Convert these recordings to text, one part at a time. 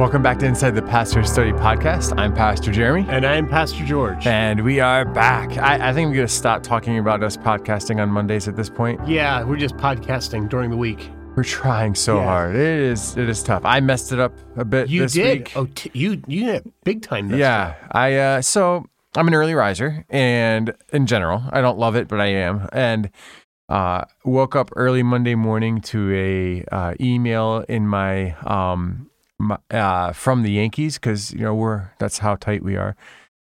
Welcome back to Inside the Pastor Study Podcast. I'm Pastor Jeremy. And I'm Pastor George. And we are back. I, I think I'm going to stop talking about us podcasting on Mondays at this point. Yeah, we're just podcasting during the week. We're trying so Yeah. hard. It is it is tough. I messed it up a bit You did. week. Oh, t- you you did big time. Yeah, I uh, so I'm an early riser, and in general, I don't love it, but I am. And uh, woke up early Monday morning to a uh, email in my um my, uh, from the Yankees because you know we're that's how tight we are,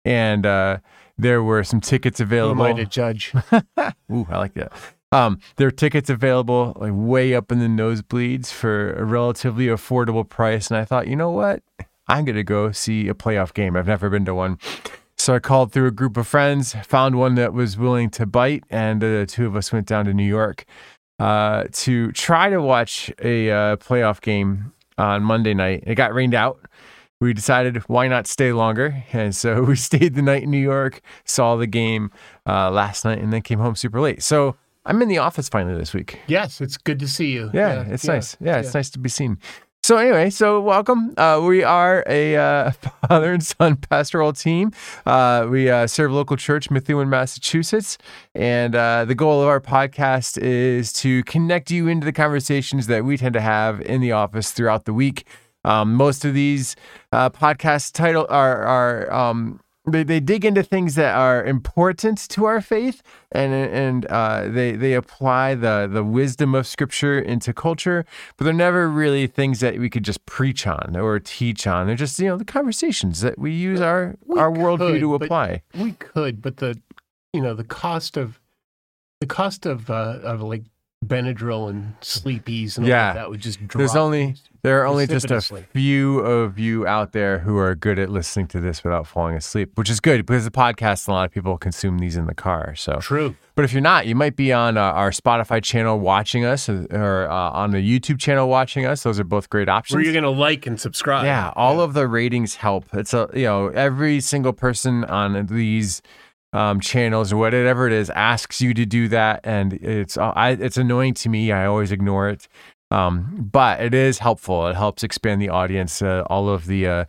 and uh, there were some tickets Who am available. I to judge? Ooh, I like that. Um, there are tickets available like way up in the nosebleeds for a relatively affordable price, and I thought, you know what, I'm gonna go see a playoff game. I've never been to one, so I called through a group of friends, found one that was willing to bite, and the two of us went down to New York uh, to try to watch a uh, playoff game on Monday night. It got rained out. We decided why not stay longer, and so we stayed the night in New York, saw the game uh, last night, and then came home super late. So I'm in the office finally this week. yes, it's good to see you. Yeah, it's nice. Yeah, it's nice to be seen. So anyway, so welcome. Uh, we are a uh, father and son pastoral team. Uh, we uh, serve local church, Methuen, Massachusetts, and uh, the goal of our podcast is to connect you into the conversations that we tend to have in the office throughout the week. Um, most of these uh, podcast title are are um, they, they dig into things that are important to our faith and and uh, they they apply the the wisdom of scripture into culture but they're never really things that we could just preach on or teach on. They're just you know the conversations that we use our We our worldview to apply. We could, but the you know the cost of the cost of uh, of like Benadryl and sleepies and all Yeah. that would just drop. there's only there are only just a few of you out there who are good at listening to this without falling asleep which is good because the podcast a lot of people consume these in the car so true. But if you're not, you might be on uh, our Spotify channel watching us or, or uh, on the YouTube channel watching us. Those are both great options. Where you're gonna like and subscribe. yeah, all of the ratings help. It's a you know every single person on these um, channels or whatever it is asks you to do that, and it's uh, I, it's annoying to me. I always ignore it, um, but it is helpful. It helps expand the audience. Uh, all of the uh,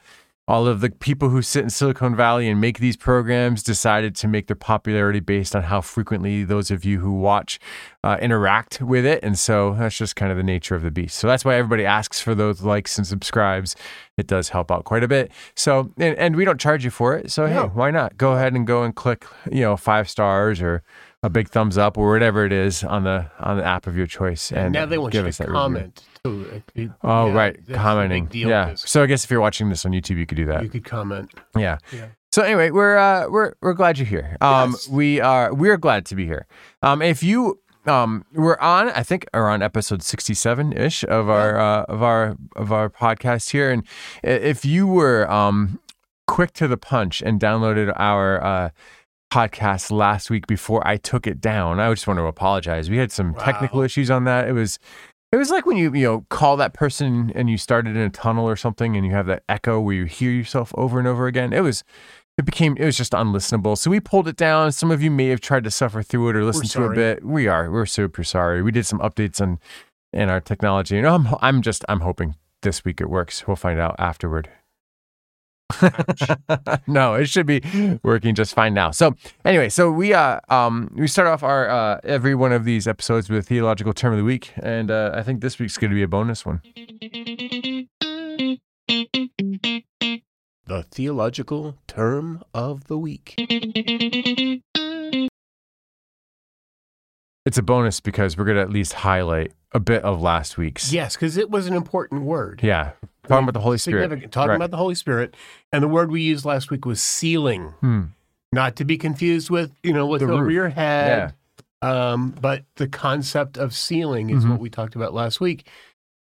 all of the people who sit in Silicon Valley and make these programs decided to make their popularity based on how frequently those of you who watch uh, interact with it. And so that's just kind of the nature of the beast. So that's why everybody asks for those likes and subscribes. It does help out quite a bit. So, and, and we don't charge you for it. So, No. hey, why not? Go ahead and go and click, you know, five stars or a big thumbs up or whatever it is on the on the app of your choice. And now they want give you us to review. comment too. Oh, yeah, right. that's a big Commenting. yeah. So I guess if you're watching this on YouTube, you could do that. You could comment. Yeah. Yeah. So anyway, we're uh, we're we're glad you're here. Um, Yes. we are we're glad to be here. Um, if you um, we're on, I think, are on episode sixty-seven ish of our uh, of our of our podcast here, and if you were um quick to the punch and downloaded our uh podcast last week before I took it down, I just want to apologize. We had some technical issues on that. It was it was like when you you know call that person and you started in a tunnel or something and you have that echo where you hear yourself over and over again. It was it became it was just unlistenable. So we pulled it down. Some of you may have tried to suffer through it or listen to a bit. We are we're super sorry. We did some updates on in our technology. And I'm I'm just I'm hoping this week it works. We'll find out afterward. no, it should be working just fine now. So anyway, so we uh um we start off our uh every one of these episodes with a theological term of the week, and uh, I think this week's going to be a bonus one. The theological term of the week. It's a bonus because we're going to at least highlight a bit of last week's. Yes, because it was an important word. Yeah. Talking about the Holy Spirit. Significant. Talking Right. about the Holy Spirit. And the word we used last week was sealing. Hmm. Not to be confused with, you know, what's The over roof. your head. Um, but the concept of sealing is Mhm. what we talked about last week.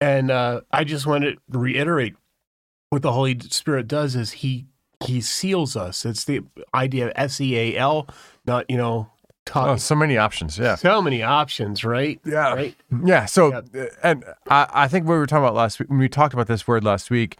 And uh, I just want to reiterate what the Holy Spirit does is he he seals us. It's the idea of S E A L, not, you know, Oh, so many options. Yeah. so many options, right? Yeah. Right. Yeah. So, uh, and I, I think what we were talking about last week, when we talked about this word last week,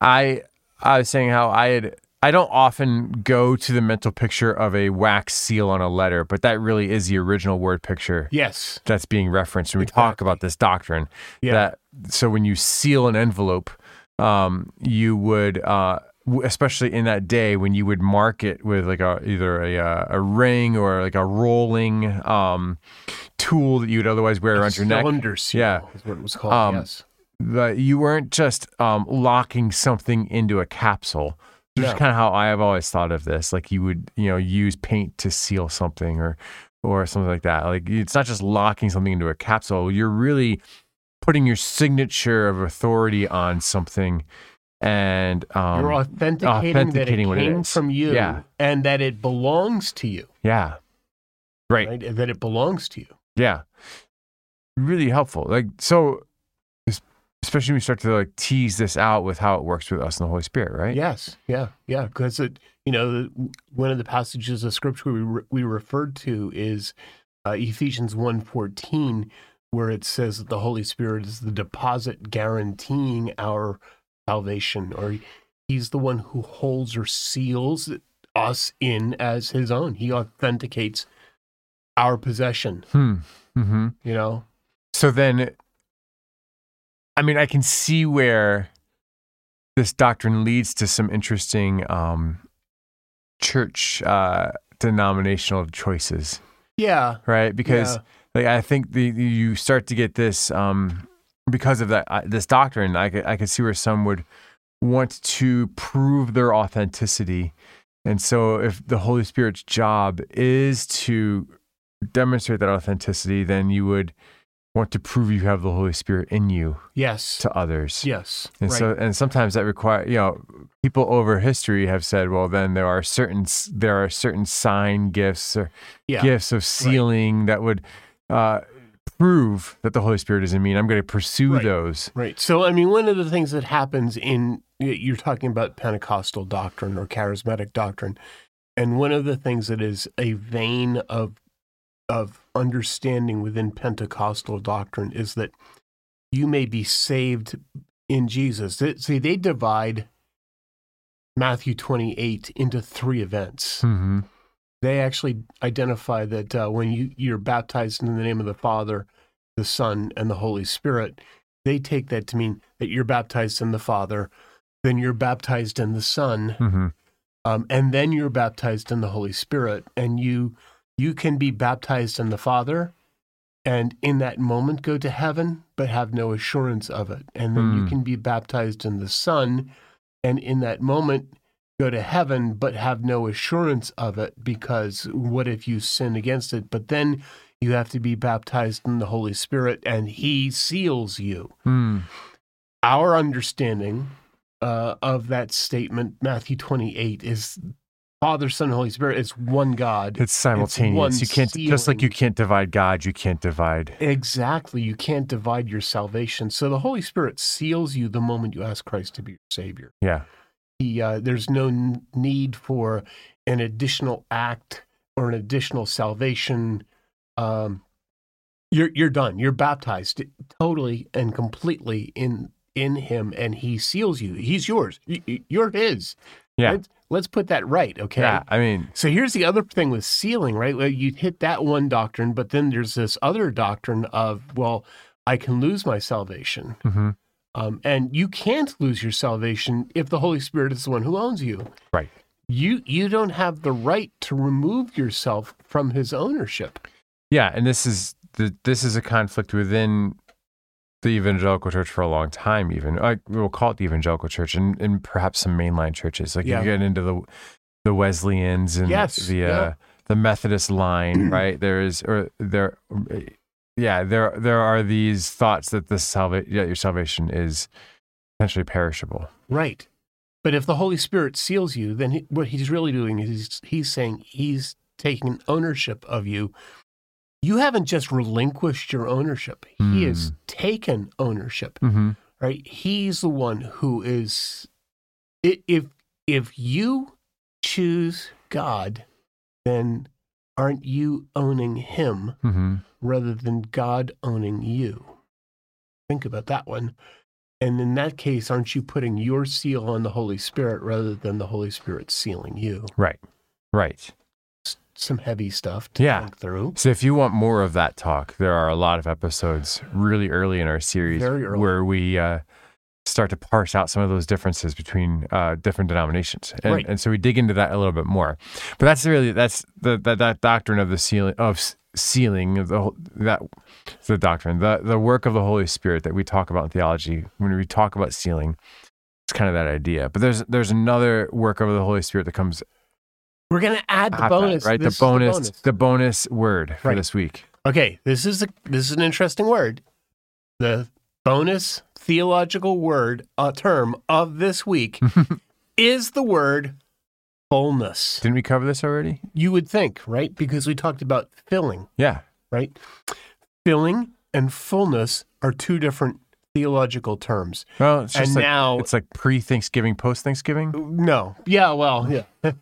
I, I was saying how I had, I don't often go to the mental picture of a wax seal on a letter, but that really is the original word picture Yes. that's being referenced when we talk about this doctrine. Yeah. That so when you seal an envelope, um, you would, uh, especially in that day when you would mark it with like a either a uh, a ring or like a rolling um, tool that you would otherwise wear around your neck. Cylinder seal Yeah. is what it was called. Um, yes. that you weren't just um, locking something into a capsule. Which is kind of how I have always thought of this. Like you would, you know, use paint to seal something or or something like that. Like it's not just locking something into a capsule. You're really putting your signature of authority on something and um, You're authenticating, authenticating that what it came is. from you Yeah. and that it belongs to you. yeah. Right. Right? That it belongs to you. Yeah. Really helpful. Like so especially when we start to like tease this out with how it works with us and the Holy Spirit, right? Yes, yeah, yeah. Because it, you know, the, one of the passages of scripture we re, we referred to is uh, Ephesians 1.14, where it says that the Holy Spirit is the deposit guaranteeing our salvation, or He's the one who holds or seals us in as His own. He authenticates our possession. Hmm. Mm-hmm. You know, So then, I mean, I can see where this doctrine leads to some interesting um, church uh, denominational choices, yeah, right? Because yeah, like I think the you start to get this um, because of that this doctrine. I could I could see where some would want to prove their authenticity, and so if the Holy Spirit's job is to demonstrate that authenticity, then you would want to prove you have the Holy Spirit in you yes, to others. yes, And right. so, and sometimes that require, you know, people over history have said, well, then there are certain, there are certain sign gifts or yeah, gifts of sealing that would uh, prove that the Holy Spirit is in me. And I'm going to pursue Right. those. Right. So, I mean, one of the things that happens in you're talking about Pentecostal doctrine or charismatic doctrine, and one of the things that is a vein of of understanding within Pentecostal doctrine is that you may be saved in Jesus. See, they divide Matthew 28 into three events hmm they actually identify that uh, when you, you're baptized in the name of the Father, the Son, and the Holy Spirit, they take that to mean that you're baptized in the Father, then you're baptized in the Son, hmm um, and then you're baptized in the Holy Spirit, and you you can be baptized in the Father, and in that moment go to heaven, but have no assurance of it, and then you Hmm. can be baptized in the Son, and in that moment go to heaven, but have no assurance of it, because what if you sin against it? But then you have to be baptized in the Holy Spirit, and He seals you Mm. our understanding uh, of that statement, Matthew 28, is Father, Son, Holy Spirit. It's one God. It's simultaneous. one you can't, just like you can't divide God, you can't divide. Exactly. You can't divide your salvation. So the Holy Spirit seals you the moment you ask Christ to be your Savior. Yeah. He, uh, there's no n- need for an additional act or an additional salvation. Um, you're you're done. You're baptized totally and completely in in Him, and He seals you. He's yours. You're His. Yeah. Let's, let's put that right. Okay. Yeah. I mean, So here's the other thing with sealing, right? Well, you hit that one doctrine, but then there's this other doctrine of, well, I can lose my salvation. mhm. Um, and you can't lose your salvation if the Holy Spirit is the one who owns you. Right. You you don't have the right to remove yourself from his ownership. Yeah, and this is the this is a conflict within the evangelical church for a long time. Even like we'll call it the evangelical church, and, and perhaps some mainline churches. Like Yeah. you get into the the Wesleyans and Yes, the yeah. uh, the Methodist line, right? There is or there, yeah, there there are these thoughts that the salva- yeah, your salvation is potentially perishable. Right. But if the Holy Spirit seals you, then he, what he's really doing is he's, he's saying he's taking ownership of you. You haven't just relinquished your ownership. He has taken ownership. Mm-hmm. right? He's the one who is. If if you choose God, then aren't you owning Him Mm-hmm. rather than God owning you? Think about that one. And in that case, aren't you putting your seal on the Holy Spirit rather than the Holy Spirit sealing you? Right, right. Some heavy stuff to Yeah. think through. So if you want more of that talk, there are a lot of episodes really early in our series where we uh, start to parse out some of those differences between uh, different denominations, and, Right. and so we dig into that a little bit more. But that's really that's the that, that doctrine of the sealing of sealing the whole- that the doctrine the the work of the Holy Spirit that we talk about in theology when we talk about sealing. It's kind of that idea, but there's there's another work of the Holy Spirit that comes We're going to add the after that, bonus, right? The This is bonus, the bonus, word for Right. this week. Okay, this is a this is an interesting word. The bonus theological word uh, term of this week is the word fullness. Didn't we cover this already? You would think, right? Because we talked about filling, Yeah. right? Filling and fullness are two different theological terms. Well, it's And like, now- it's like pre-Thanksgiving, post-Thanksgiving. No, yeah, well, yeah,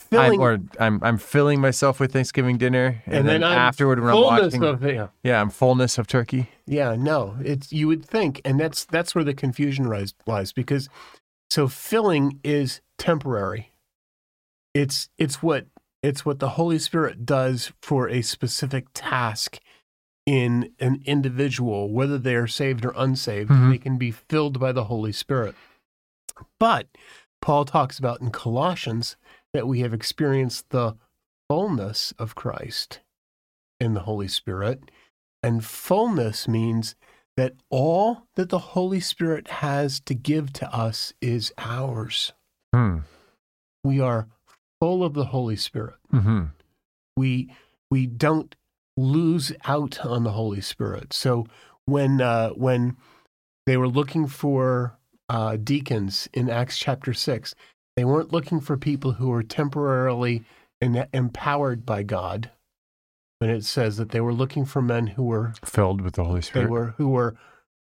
I'm, filling or I'm I'm filling myself with Thanksgiving dinner, and, then, I'm afterward when I'm fullness watching, of yeah. yeah, I'm fullness of turkey. Yeah, no, it's you would think, and that's that's where the confusion lies, lies because so filling is temporary. It's it's what it's what the Holy Spirit does for a specific task in an individual, whether they are saved or unsaved. Mhm. They can be filled by the Holy Spirit. But Paul talks about in Colossians that we have experienced the fullness of Christ in the Holy Spirit. And fullness means that all that the Holy Spirit has to give to us is ours. Hmm. We are full of the Holy Spirit. hmm We we don't lose out on the Holy Spirit. So when uh, when they were looking for uh, deacons in Acts chapter six, they weren't looking for people who were temporarily en- empowered by God. When it says that they were looking for men who were Filled with the Holy Spirit, they were who were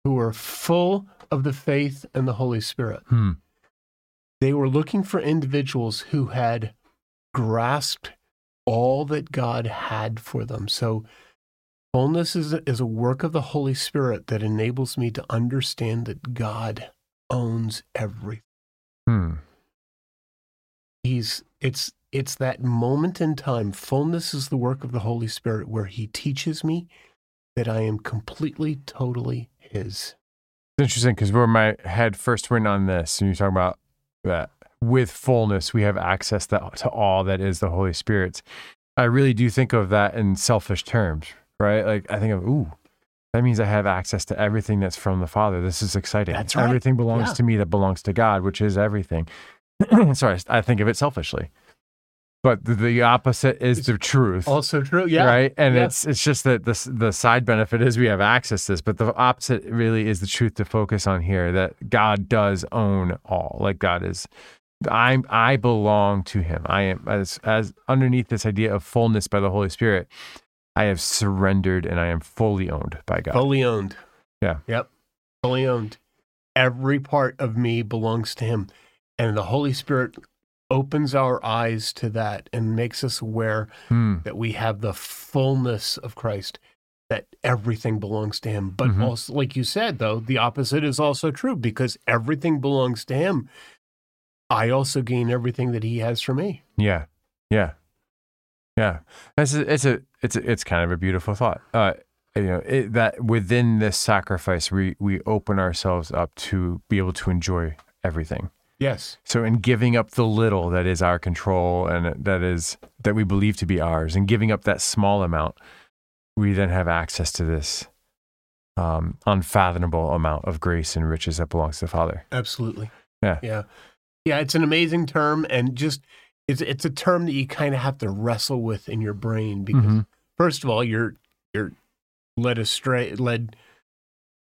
who were full of the faith and the Holy Spirit. Hmm. They were looking for individuals who had grasped all that God had for them. So fullness is a, is a work of the Holy Spirit that enables me to understand that God owns everything. Hmm. He's it's it's that moment in time. Fullness is the work of the Holy Spirit where he teaches me that I am completely totally his. It's interesting because where my head first went on this, and you're talking about that with fullness, we have access to, to all that is the Holy Spirit. I really do think of that in selfish terms, right? Like I think of, ooh, that means I have access to everything that's from the Father. This is exciting. That's right. Everything belongs Yeah. to me that belongs to God, which is everything. Sorry, I think of it selfishly. But the, the opposite is the truth Also true, yeah. right and yeah. it's it's just that this the side benefit is we have access to this but the opposite really is the truth to focus on here that god does own all like god is i'm i belong to him i am as as underneath this idea of fullness by the holy spirit i have surrendered and i am fully owned by god Fully owned. Yeah. Yep. Fully owned. Every part of me belongs to him. And the Holy Spirit opens our eyes to that and makes us aware Hmm. that we have the fullness of Christ, that everything belongs to him. But Mhm. also, like you said, though, the opposite is also true because everything belongs to him. I also gain everything that he has for me. Yeah, yeah, yeah. It's a, it's a it's a, it's kind of a beautiful thought. Uh, you know it, that within this sacrifice, we we open ourselves up to be able to enjoy everything. Yes. So in giving up the little that is our control and that is that we believe to be ours, and giving up that small amount, we then have access to this um, unfathomable amount of grace and riches that belongs to the Father. Absolutely. Yeah. Yeah. Yeah. It's an amazing term. And just, it's, it's a term that you kind of have to wrestle with in your brain because, Mhm. first of all, you're, you're led astray, led,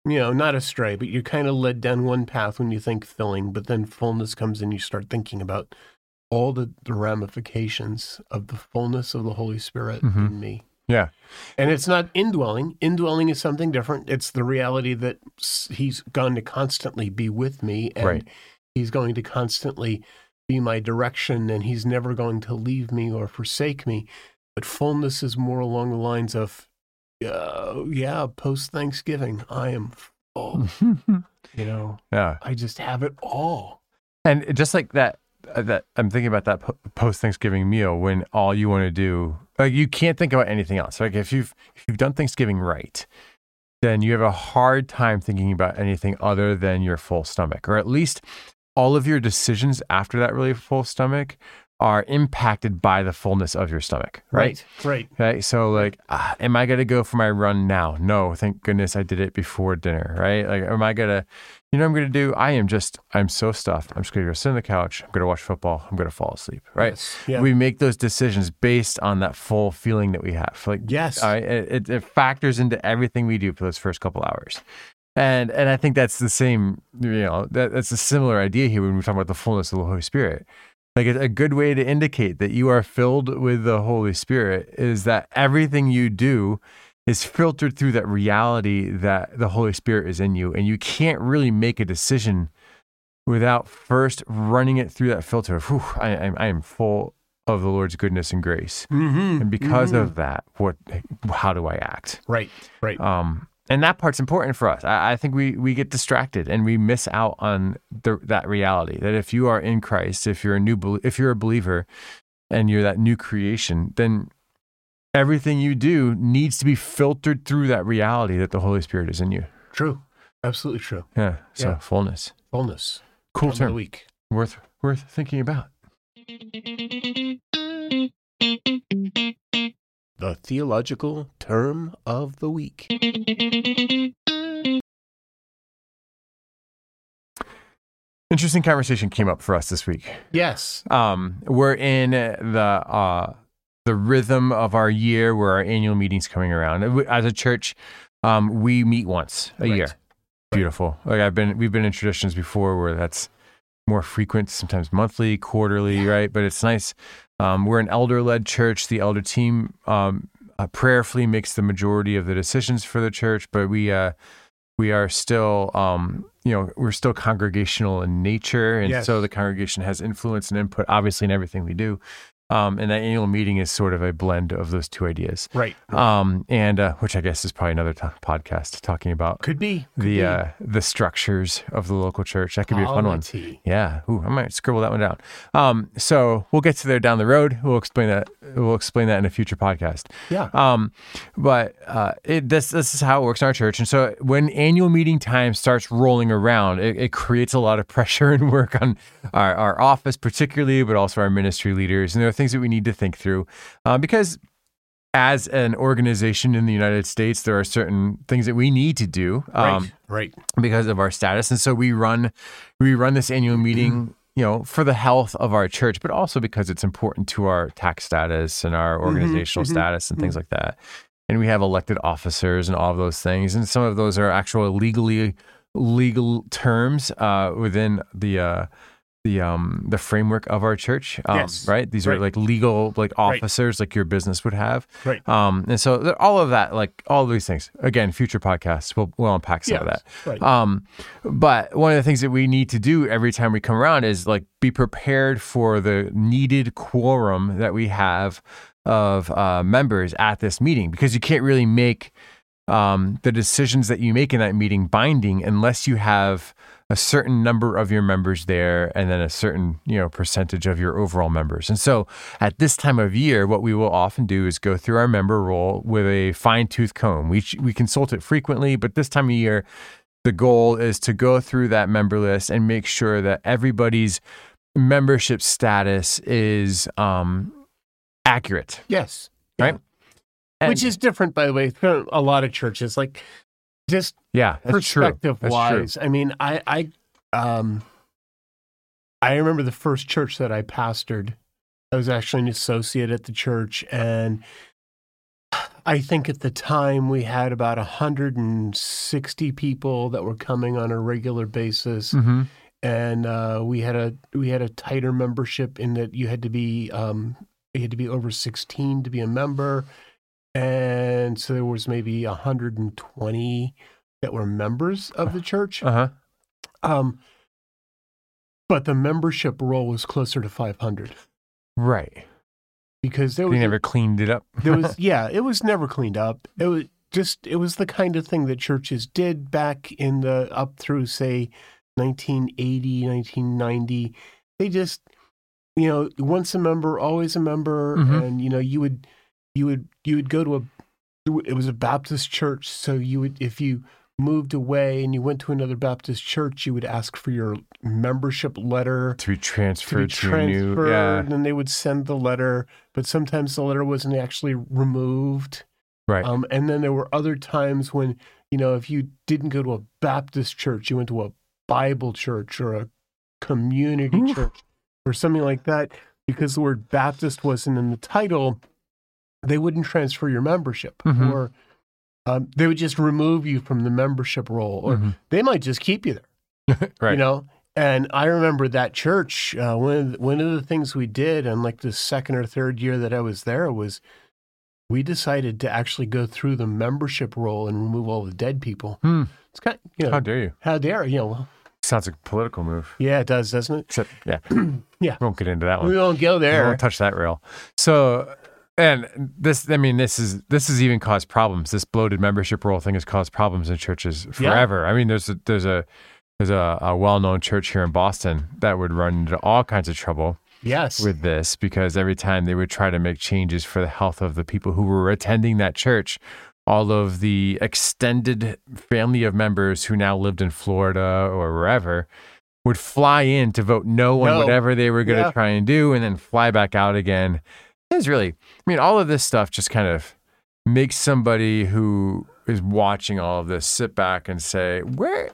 you know, not astray, but you're kind of led down one path when you think filling, but then fullness comes in, you start thinking about all the, the ramifications of the fullness of the Holy Spirit Mhm. in me. Yeah, And it's not indwelling. Indwelling is something different. It's the reality that he's going to constantly be with me and Right. he's going to constantly be my direction and he's never going to leave me or forsake me. But fullness is more along the lines of, uh, yeah, post Thanksgiving, I am full. you know, yeah. I just have it all. And just like that, uh, that I'm thinking about that post Thanksgiving meal when all you want to do, like you can't think about anything else. Like if you've if you've done Thanksgiving right, then you have a hard time thinking about anything other than your full stomach, or at least all of your decisions after that really full stomach are impacted by the fullness of your stomach, right? Right. Okay, so like, ah, am I gonna go for my run now? No, thank goodness I did it before dinner, right? Like, am I gonna, you know, what I'm gonna do? I am just, I'm so stuffed. I'm just gonna go sit on the couch. I'm gonna watch football. I'm gonna fall asleep, right? Yes. Yeah. We make those decisions based on that full feeling that we have. Like, yes. uh, it, it, factors into everything we do for those first couple hours. And and I think that's the same, you know, that, that's a similar idea here when we talk about the fullness of the Holy Spirit. Like a, a good way to indicate that you are filled with the Holy Spirit is that everything you do is filtered through that reality that the Holy Spirit is in you. And you can't really make a decision without first running it through that filter of, Whew, I, I, I am full of the Lord's goodness and grace. mm-hmm. And because of that, what, how do I act? right, right. Um, and that part's important for us. I, I think we we get distracted and we miss out on the, that reality that if you are in Christ, if you're a new, if you're a believer, and you're that new creation, then everything you do needs to be filtered through that reality that the Holy Spirit is in you. true. Absolutely true. Yeah. So Yeah. fullness, Fullness. cool Term of the term, week. worth worth thinking about. The theological term of the week. Interesting conversation came up for us this week. Yes. um, we're in the uh, the rhythm of our year where our annual meeting's coming around. As a church, um, we meet once a Right. year. Beautiful. Like I've been, we've been in traditions before where that's more frequent, sometimes monthly, quarterly, right? But it's nice. Um, we're an elder-led church. The elder team um, uh, prayerfully makes the majority of the decisions for the church, but we uh, we are still um, you know we're still congregational in nature and Yes. so the congregation has influence and input obviously in everything we do um, and that annual meeting is sort of a blend of those two ideas Right. um, and uh, which i guess is probably another t- podcast talking about Could be. Could the be. uh, the structures of the local church that could be a fun one yeah, Ooh, I might scribble that one down. Um, so we'll get to there down the road. We'll explain that. We'll explain that in a future podcast. Yeah. Um, but uh, it, this this is how it works in our church. And so when annual meeting time starts rolling around, it, it creates a lot of pressure and work on our, our office, particularly, but also our ministry leaders. And there are things that we need to think through uh, because. As an organization in the United States, there are certain things that we need to do. Um, right. Right. because of our status and so we run we run this annual meeting you know for the health of our church but also because it's important to our tax status and our organizational mhm, status and things like that and we have elected officers and all of those things and some of those are actual legally legal terms uh, within the uh, the um the framework of our church um, Yes. right these are like legal like Right. officers like your business would have Right. um and so all of that like all of these things again future podcasts we'll, we'll unpack some of that Right. um, but one of the things that we need to do every time we come around is like be prepared for the needed quorum that we have of uh, members at this meeting because you can't really make um, the decisions that you make in that meeting binding unless you have a certain number of your members there and then a certain you know percentage of your overall members. And so at this time of year what we will often do is go through our member roll with a fine-tooth comb. We, we consult it frequently but this time of year the goal is to go through that member list and make sure that everybody's membership status is um, accurate. Yes. right? And- Which is different, by the way, a lot of churches. Like, just yeah perspective wise, I mean, I, I, um, I remember the first church that I pastored. I was actually an associate at the church, and I think at the time we had about 160 people that were coming on a regular basis, Mhm. and uh, we had a we had a tighter membership in that you had to be um, you had to be over 16 to be a member, and so there was maybe 120 that were members of the church. uh-huh. Um, but the membership roll was closer to 500 right. Because there they never cleaned it up. There was yeah it was never cleaned up. It was just it was the kind of thing that churches did back in the up through say 1980 1990 they just you know once a member always a member Mhm. and you know you would you would you would go to a it was a Baptist church, so you would if you moved away and you went to another Baptist church, you would ask for your membership letter to be to transferred to, a transferred, new. Yeah, and they would send the letter. But sometimes the letter wasn't actually removed. right. Um, and then there were other times when you know if you didn't go to a Baptist church, you went to a Bible church or a community church or something like that, because the word Baptist wasn't in the title, they wouldn't transfer your membership, Mhm. or um, they would just remove you from the membership roll or Mhm. they might just keep you there right. you know and i remember that church uh, one, of the, one of the things we did on like the second or third year that i was there was we decided to actually go through the membership roll and remove all the dead people Hmm. it's kind of, you know How how, dare you? How dare you know well, Sounds like a political move. yeah it does doesn't it Except, yeah, Yeah. We won't get into that one. we won't go there. We won't touch that rail. So, and this, I mean, this is this has even caused problems. This bloated membership roll thing has caused problems in churches Yeah. forever. I mean, there's a, there's a there's a, a well-known church here in Boston that would run into all kinds of trouble yes with this because every time they would try to make changes for the health of the people who were attending that church, all of the extended family of members who now lived in Florida or wherever would fly in to vote no on No. whatever they were going to Yeah. try and do and then fly back out again. It's really, I mean, all of this stuff just kind of makes somebody who is watching all of this sit back and say, where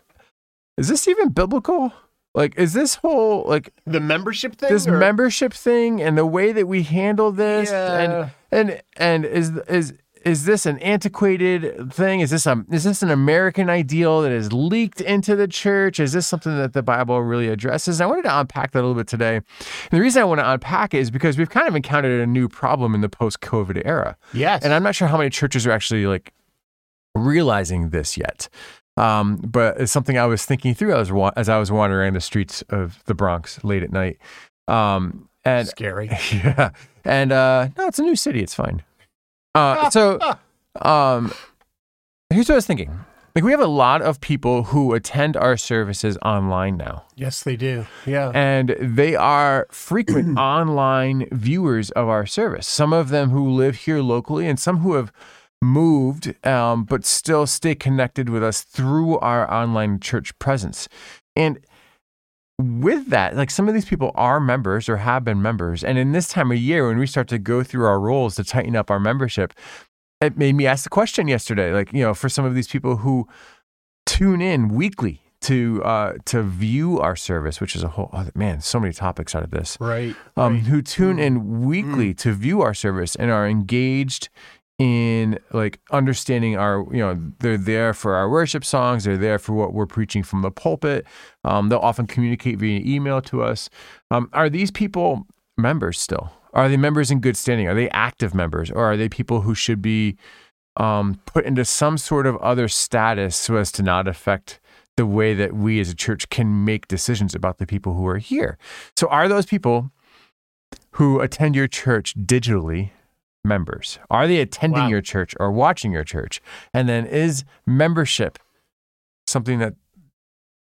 is this even biblical? Like, is this whole, like, the membership thing this or- membership thing and the way that we handle this Yeah. and and and is is is this an antiquated thing? Is this a is this an american ideal that is leaked into the church? Is this something that the bible really addresses? And i wanted to unpack that a little bit today. And the reason i want to unpack it is because we've kind of encountered a new problem in the post-covid era. Yes. And i'm not sure how many churches are actually like realizing this yet. Um, but it's something I was thinking through as, as I was wandering the streets of the Bronx late at night. Um, and scary. Yeah, and uh, no, it's a new city. It's fine. Uh, so, um, here's what I was thinking. Like we have a lot of people who attend our services online now, yes they do yeah and they are frequent online viewers of our service. Some of them who live here locally, and some who have moved, um, but still stay connected with us through our online church presence. And with that, like some of these people are members or have been members. And in this time of year, when we start to go through our rolls to tighten up our membership, it made me ask the question yesterday, like, you know, for some of these people who tune in weekly to uh, to view our service, which is a whole other, man, so many topics out of this. right Um, right. who tune in weekly to view our service and are engaged in like understanding our you know they're there for our worship songs they're there for what we're preaching from the pulpit. Um, they'll often communicate via email to us. Um, are these people members still? Are they members in good standing? Are they active members? Or are they people who should be um, put into some sort of other status so as to not affect the way that we as a church can make decisions about the people who are here? So are those people who attend your church digitally members? Are they attending Wow. your church or watching your church? And then is membership something that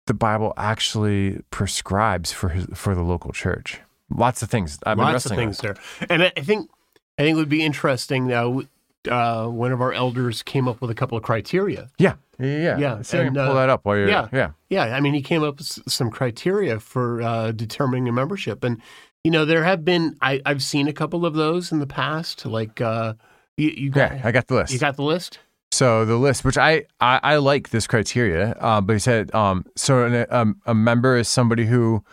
the Bible actually prescribes for his, for the local church? Lots of things. I've been lots of things there and I, think i think it would be interesting now uh, one of our elders came up with a couple of criteria. Yeah, yeah, yeah. Yeah, See if I can and, pull uh, that up while you're. yeah. yeah. Yeah, I mean, he came up with some criteria for uh, determining a membership, and you know, there have been I, I've seen a couple of those in the past. Like, uh, you, you got Yeah, I got the list. you got the list. So the list, which I I, I like this criteria, uh, but he said um, so an, um, a member is somebody who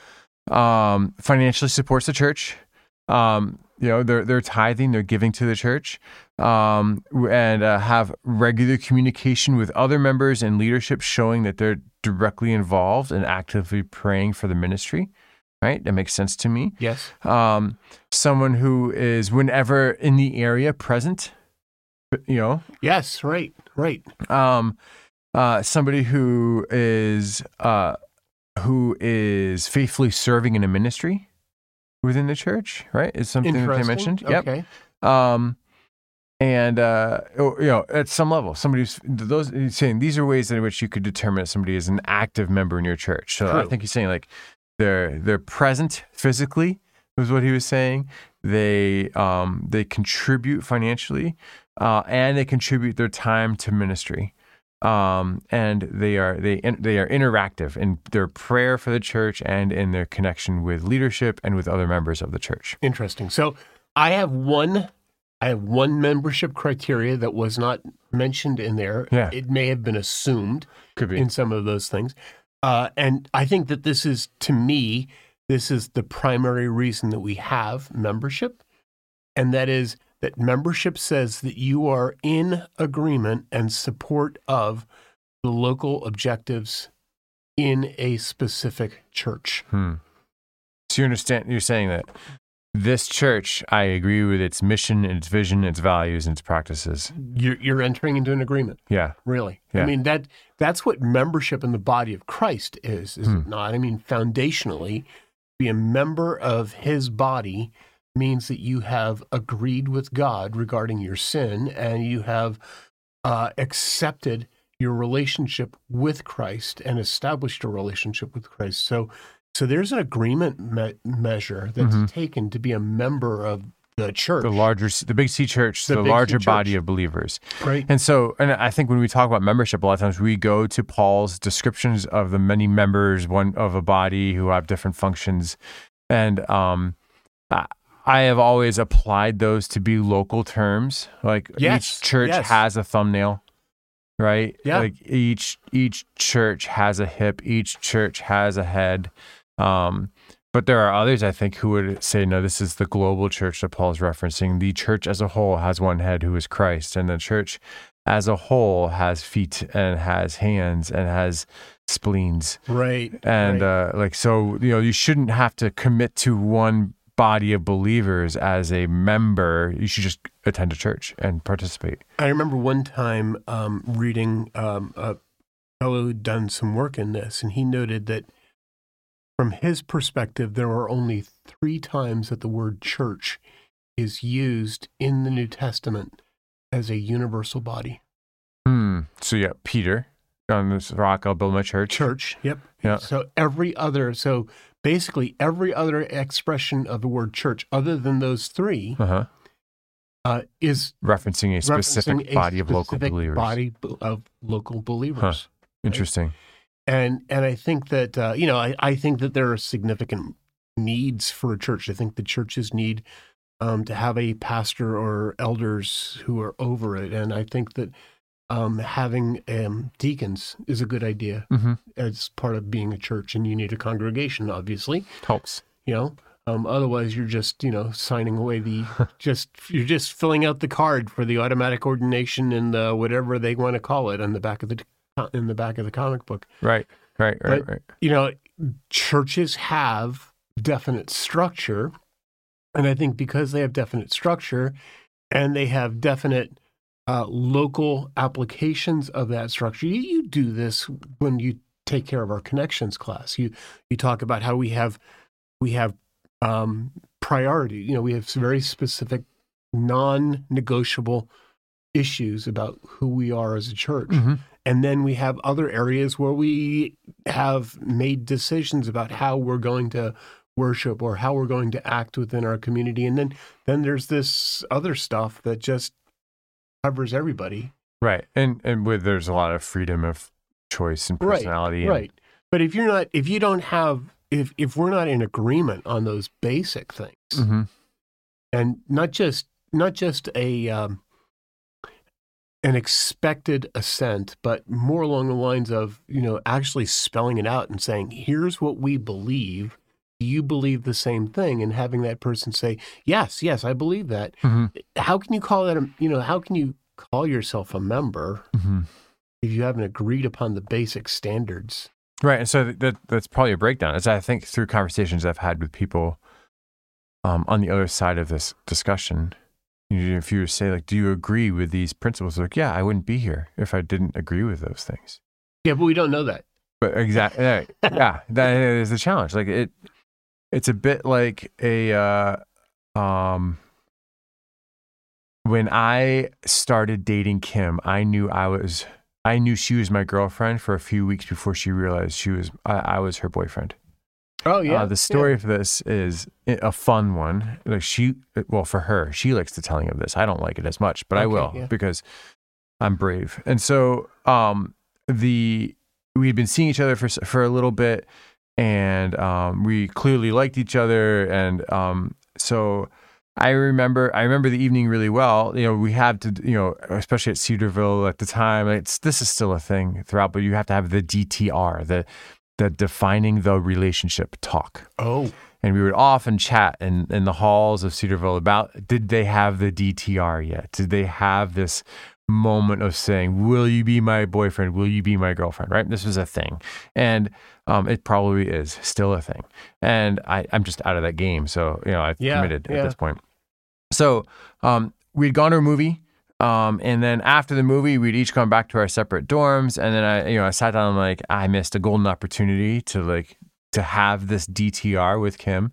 um, financially supports the church. Um, you know, they're they're tithing, they're giving to the church, um, and uh, have regular communication with other members and leadership, showing that they're directly involved and actively praying for the ministry. Right, that makes sense to me Yes. um, someone who is whenever in the area present, you know, Yes. Right. Right. um, uh, somebody who is uh, who is faithfully serving in a ministry within the church, right? Is something that they mentioned. Yep. Okay. Um, and uh, oh, you know, at some level, somebody's those he's saying these are ways in which you could determine if somebody is an active member in your church. So I True. think he's saying like they're they're present physically was what he was saying. They um they contribute financially. uh, and they contribute their time to ministry. Um, and they are they they are interactive in their prayer for the church and in their connection with leadership and with other members of the church. Interesting. So I have one I have one membership criteria that was not mentioned in there. Yeah. It may have been assumed Could be. in some of those things. Uh, and I think that this is, to me, this is the primary reason that we have membership. And that is that membership says that you are in agreement and support of the local objectives in a specific church. Hmm. So you understand? You're saying that this church, I agree with its mission, its vision, its values, and its practices. You're, you're entering into an agreement. Yeah. Really. Yeah. I mean that that's what membership in the body of Christ is, is Hmm. it not? I mean, foundationally, be a member of his body means that you have agreed with God regarding your sin and you have uh, accepted your relationship with Christ and established a relationship with Christ. So so there's an agreement me- measure that's Mhm. taken to be a member of the church. The larger, the Big C church, The the, larger church. body of believers. right? And so, and I think when we talk about membership, a lot of times we go to Paul's descriptions of the many members one of a body who have different functions, and um, I, I have always applied those to be local terms. Like Yes, each church yes. has a thumbnail, right? Yeah. Like each each church has a hip, each church has a head. Um, but there are others, I think, who would say, no, this is the global church that Paul's referencing. The church as a whole has one head who is Christ, and the church as a whole has feet and has hands and has spleens. Right. And right. uh, like, so, you know, you shouldn't have to commit to one body of believers as a member. You should just attend a church and participate. I remember one time um, reading um, a fellow who'd done some work in this, and he noted that from his perspective, there are only three times that the word church is used in the New Testament as a universal body. Hmm. So, yeah, Peter, on this rock, I'll build my church. Church, yep. Yeah. So every other, so basically every other expression of the word church, other than those three, Uh huh. uh, is Referencing a specific referencing a body of local believers. Body of local believers. Interesting. And and I think that uh, you know I, I think that there are significant needs for a church. I think the churches need um, to have a pastor or elders who are over it, and I think that um, having um, deacons is a good idea Mm-hmm. as part of being a church. And you need a congregation, obviously. Helps. You know, um, otherwise you're just you know signing away the just you're just filling out the card for the automatic ordination and the whatever they want to call it on the back of the in the back of the comic book Right. Right. Right. But- right. you know, churches have definite structure. And I think because they have definite structure and they have definite uh, local applications of that structure, you, you do this when you take care of our connections class. You you talk about how we have we have um, priority. You know, we have very specific, non-negotiable issues about who we are as a church. Mhm. And then we have other areas where we have made decisions about how we're going to worship or how we're going to act within our community. And then then there's this other stuff that just covers everybody. Right. And and with there's a lot of freedom of choice and Right, personality. and- Right. But if you're not if you don't have if if we're not in agreement on those basic things Mhm. and not just not just a um, an expected assent, but more along the lines of you know actually spelling it out and saying, "Here's what we believe. Do you believe the same thing?" And having that person say, "Yes, yes, I believe that." Mhm. How can you call that? A, you know, how can you call yourself a member Mhm. if you haven't agreed upon the basic standards? Right. And so that that's probably a breakdown. As I think through conversations I've had with people um, on the other side of this discussion, if you were to say like, "Do you agree with these principles?" Like, yeah, I wouldn't be here if I didn't agree with those things. Yeah, but we don't know that. But exactly, yeah, that is the challenge. Like it, it's a bit like a, uh, um, when I started dating Kim, I knew I was, I knew she was my girlfriend for a few weeks before she realized she was, I, I was her boyfriend. Oh yeah. Uh, the story for this is a fun one. Like she, well, for her, she likes the telling of this. I don't like it as much, but I will yeah. because I'm brave. And so, um, the we had been seeing each other for for a little bit, and um, we clearly liked each other, and um, so. I remember I remember the evening really well. You know, we have to you know, especially at Cedarville at the time, it's this is still a thing throughout, but you have to have the DTR, the the defining the relationship talk oh. and we would often chat in, in the halls of Cedarville about did they have the DTR yet? Did they have this moment of saying, Will you be my boyfriend? Will you be my girlfriend? Right? This was a thing. And um, it probably is still a thing. And I, I'm just out of that game. So, you know, I've Yeah, committed yeah. at this point. So um, we'd gone to a movie. Um, and then after the movie, we'd each gone back to our separate dorms. And then I, you know, I sat down and I'm like, I missed a golden opportunity to like to have this DTR with Kim.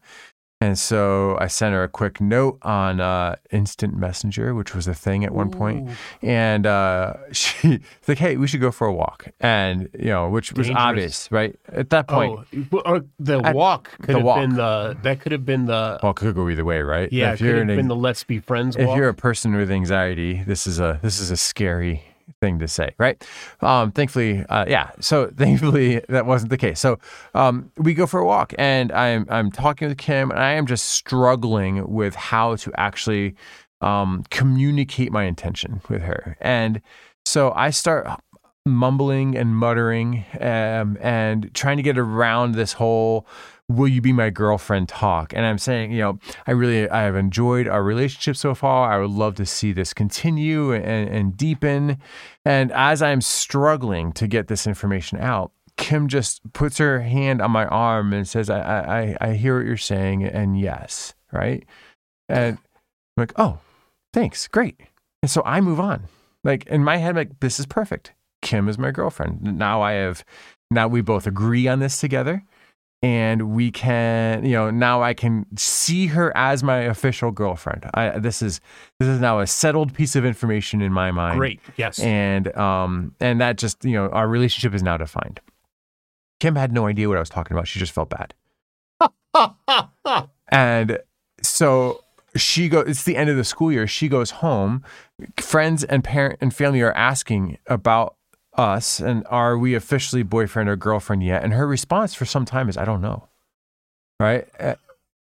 And so I sent her a quick note on uh, Instant Messenger, which was a thing at one point. And uh, she's like, hey, we should go for a walk. And, you know, which was Dangerous. obvious, right? At that point, Oh, or the At- walk could the have walk. been the that could have been the well, it could go either way, right? yeah, it If could you're, have an, been the let's be friends if walk. you're a person with anxiety, this is a this is a scary thing to say, right? Um, thankfully, uh, yeah. So thankfully that wasn't the case. So um, we go for a walk, and I'm I'm talking with Kim, and I am just struggling with how to actually um, communicate my intention with her, and so I start mumbling and muttering um, and trying to get around this whole will you be my girlfriend talk? And i'm saying you know i really i have enjoyed our relationship so far. I would love to see this continue and, and deepen. And as i'm struggling to get this information out kim just puts her hand on my arm and says i i i hear what you're saying and yes right? And i'm like oh thanks. Great. And so i move on. Like in my head I'm like this is perfect. Kim is my girlfriend. Now i have now we both agree on this together and we can you know now i can see her as my official girlfriend. I, this is this is now a settled piece of information in my mind. Great. Yes. and um and that just you know our relationship is now defined. Kim had no idea what i was talking about. She just felt bad. And so she goes it's the end of the school year. She goes home. Friends and parent and family are asking about us and are we officially boyfriend or girlfriend yet? And her response for some time is i don't know. Right? Uh,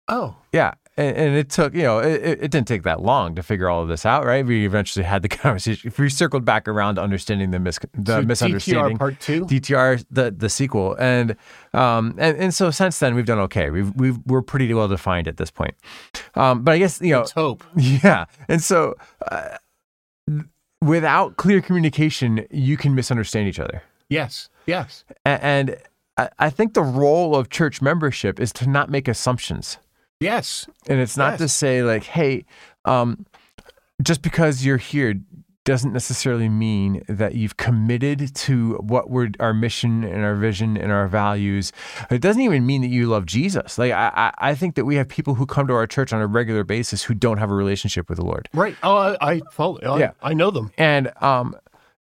oh. yeah and, and it took you know it, it didn't take that long to figure all of this out right? We eventually had the conversation. We circled back around to understanding the, mis- the So misunderstanding. DTR part two. DTR the the sequel. And um and, and so since then we've done okay. We've we've we're pretty well defined at this point. Um but I guess you know Let's hope. yeah. And so uh, without clear communication you can misunderstand each other Yes. Yes. And I, I think the role of church membership is to not make assumptions Yes. and it's not Yes. to say like hey um just because you're here doesn't necessarily mean that you've committed to what we're our mission and our vision and our values. It doesn't even mean that you love Jesus. Like I, I I think that we have people who come to our church on a regular basis who don't have a relationship with the Lord. Right. Oh, I, I follow. I, Yeah. I know them. And um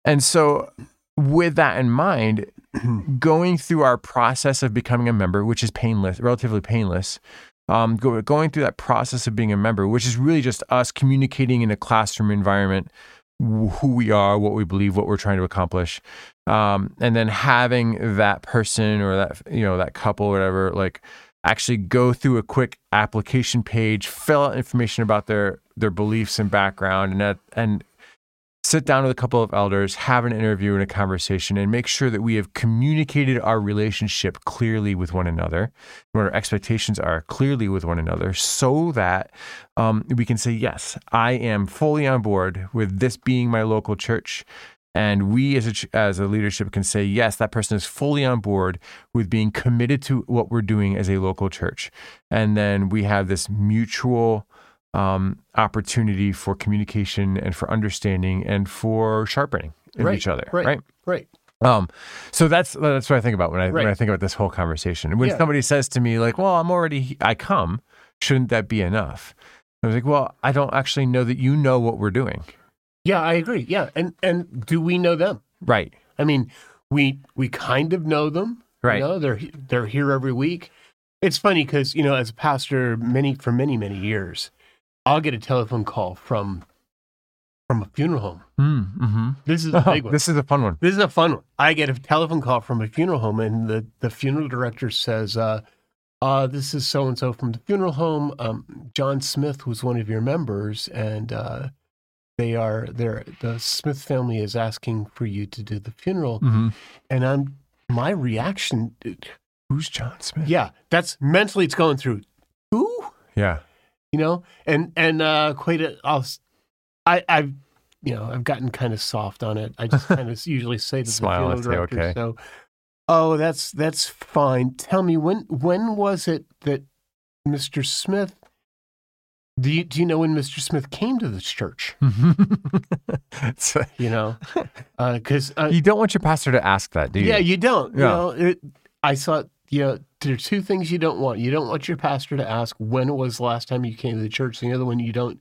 and so with that in mind, going through our process of becoming a member, which is painless, relatively painless, um, go, going through that process of being a member, which is really just us communicating in a classroom environment who we are, what we believe, what we're trying to accomplish, um, and then having that person or that you know that couple, or whatever, like actually go through a quick application page, fill out information about their their beliefs and background, and that, and sit down with a couple of elders, have an interview and a conversation, and make sure that we have communicated our relationship clearly with one another, what our expectations are clearly with one another, so that um, we can say, yes, I am fully on board with this being my local church. And we as a, as a leadership can say, yes, that person is fully on board with being committed to what we're doing as a local church. And then we have this mutual um, opportunity for communication and for understanding and for sharpening in Right, each other. right. Right. Right. Um, so that's that's what I think about when I when I think about this whole conversation. When Yeah. somebody says to me like, "Well, I'm already I come," shouldn't that be enough? I was like, "Well, I don't actually know that you know what we're doing." Yeah, I agree. Yeah, and and do we know them? Right. I mean, we we kind of know them. Right. You know, they're they're here every week. It's funny because you know, as a pastor, many for many many years, I'll get a telephone call from from a funeral home. Mm-hmm. This is a big one. this is a fun one. This is a fun one. I get a telephone call from a funeral home, and the, the funeral director says, uh, uh, This is so and so from the funeral home. Um, John Smith was one of your members, and uh, they are there. The Smith family is asking for you to do the funeral. Mm-hmm. And I'm my reaction, Who's John Smith? yeah, that's mentally it's going through. Who? Yeah. You know? And and uh quite a i'll i i've you know i've gotten kind of soft on it. I just kind of usually say to the Smile and director "Okay." so oh that's that's fine. Tell me when when was it that mr smith do you, do you know when mr smith came to this church? Uh, you know? Because uh, you don't want your pastor to ask that, do you? yeah you? don't you know it, i saw you know there are two things you don't want you don't want your pastor to ask when it was the last time you came to the church the other one you don't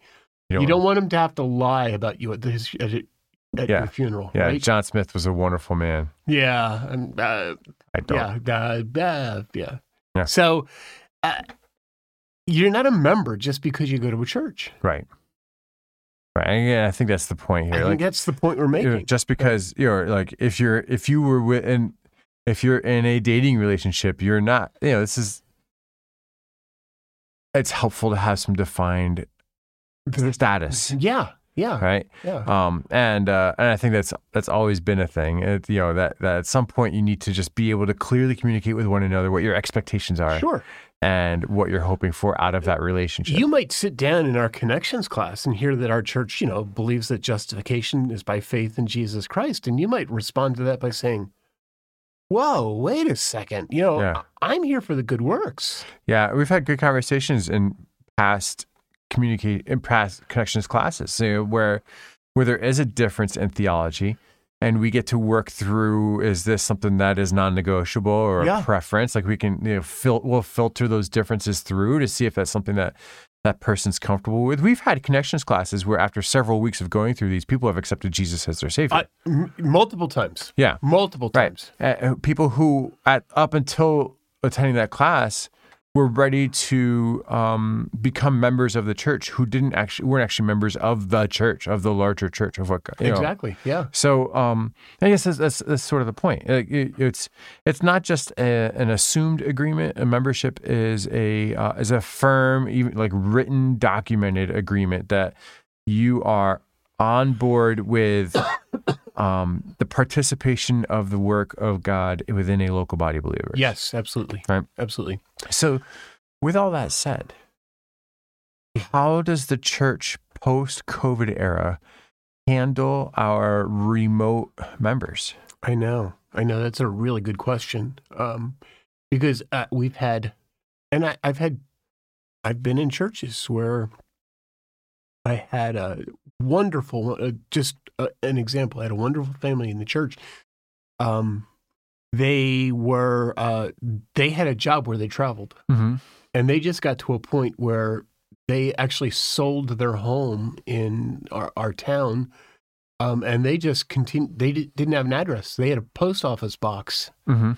you don't want him to have to lie about you at his at, at Yeah. your funeral, Yeah, right? John Smith was a wonderful man. Yeah, and, uh, I don't. yeah, uh, uh, yeah, Yeah. So uh, you're not a member just because you go to a church. Right. Right. Yeah, I think that's the point here. I here. think Like, that's the point we're making. just because you're like, if you're, if you were with, and if you're in a dating relationship, you're not, you know, this is, it's helpful to have some defined status, yeah, yeah, right? yeah. Um, and uh, and I think that's that's always been a thing. It, you know that that at some point you need to just be able to clearly communicate with one another what your expectations are Sure. and what you're hoping for out of that relationship. You might sit down in our connections class and hear that our church, you know, believes that justification is by faith in Jesus Christ, and you might respond to that by saying, "Whoa, wait a second! You know, Yeah. I'm here for the good works." Yeah, we've had good conversations in past communicate in past connections classes you know, where where there is a difference in theology and we get to work through is this something that is non-negotiable or Yeah. a preference like we can you know fil- we'll filter those differences through to see if that's something that that person's comfortable with we've had connections classes where after several weeks of going through these people have accepted jesus as their savior I, m- multiple times, yeah multiple Right. times. uh, people who at up until attending that class were ready to um, become members of the church who didn't actually weren't actually members of the church of the larger church of what God- know. Exactly. Yeah. So um, I guess that's, that's, that's sort of the point. Like, it- it's it's not just a, an assumed agreement. A membership is a uh, is a firm, even like written, documented agreement that you are on board with um, the participation of the work of God within a local body of believers. Yes. Absolutely. Right. Absolutely. So, with all that said, how does the church post COVID era handle our remote members? I know. I know. That's a really good question. Um, because uh, we've had, and I, I've had, I've been in churches where I had a wonderful, uh, just uh, an example. I had a wonderful family in the church. Um, they were, uh, they had a job where they traveled, Mm-hmm. and they just got to a point where they actually sold their home in our, our town. Um, and they just continued. They di- didn't have an address. They had a post office box Mm-hmm.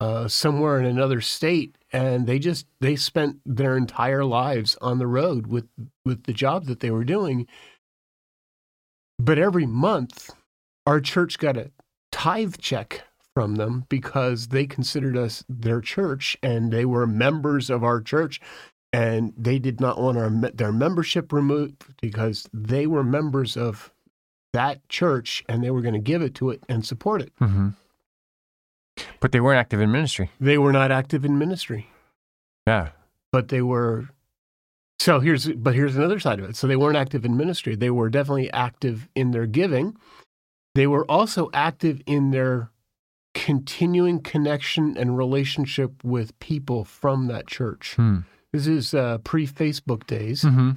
uh, somewhere in another state, and they just they spent their entire lives on the road with with the job that they were doing. But every month, our church got a tithe check from them because they considered us their church and they were members of our church, and they did not want our their membership removed because they were members of that church and they were going to give it to it and support it. Mm-hmm. But they weren't active in ministry. They were not active in ministry. Yeah. but they were so here's but here's another side of it. So they weren't active in ministry. They were definitely active in their giving. They were also active in their continuing connection and relationship with people from that church. Hmm. this is uh, pre-facebook days. Mm-hmm.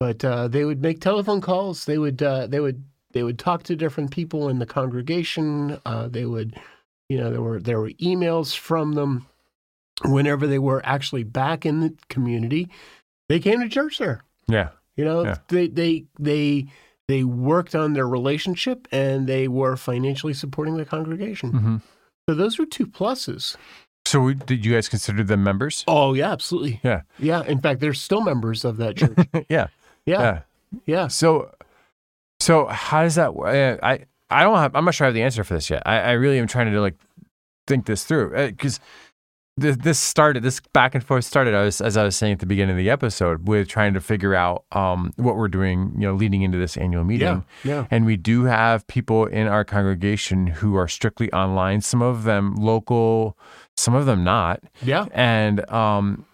but uh, they would make telephone calls. They would uh, they would they would talk to different people in the congregation. Uh, they would you know there were there were emails from them whenever they were actually back in the community they came to church there Yeah. you know Yeah. they they they they worked on their relationship and they were financially supporting the congregation Mm-hmm. so those were two pluses So did you guys consider them members? Oh yeah, absolutely. Yeah. Yeah. In fact, they're still members of that church. yeah. Yeah. Yeah. Yeah. So, so how does that? uh, I I don't have. I'm not sure I have the answer for this yet. I, I really am trying to like think this through because this, this started. This back and forth started. I was as I was saying at the beginning of the episode with trying to figure out um, what we're doing. You know, leading into this annual meeting. Yeah. Yeah. And we do have people in our congregation who are strictly online. Some of them local, some of them not. Yeah. And um,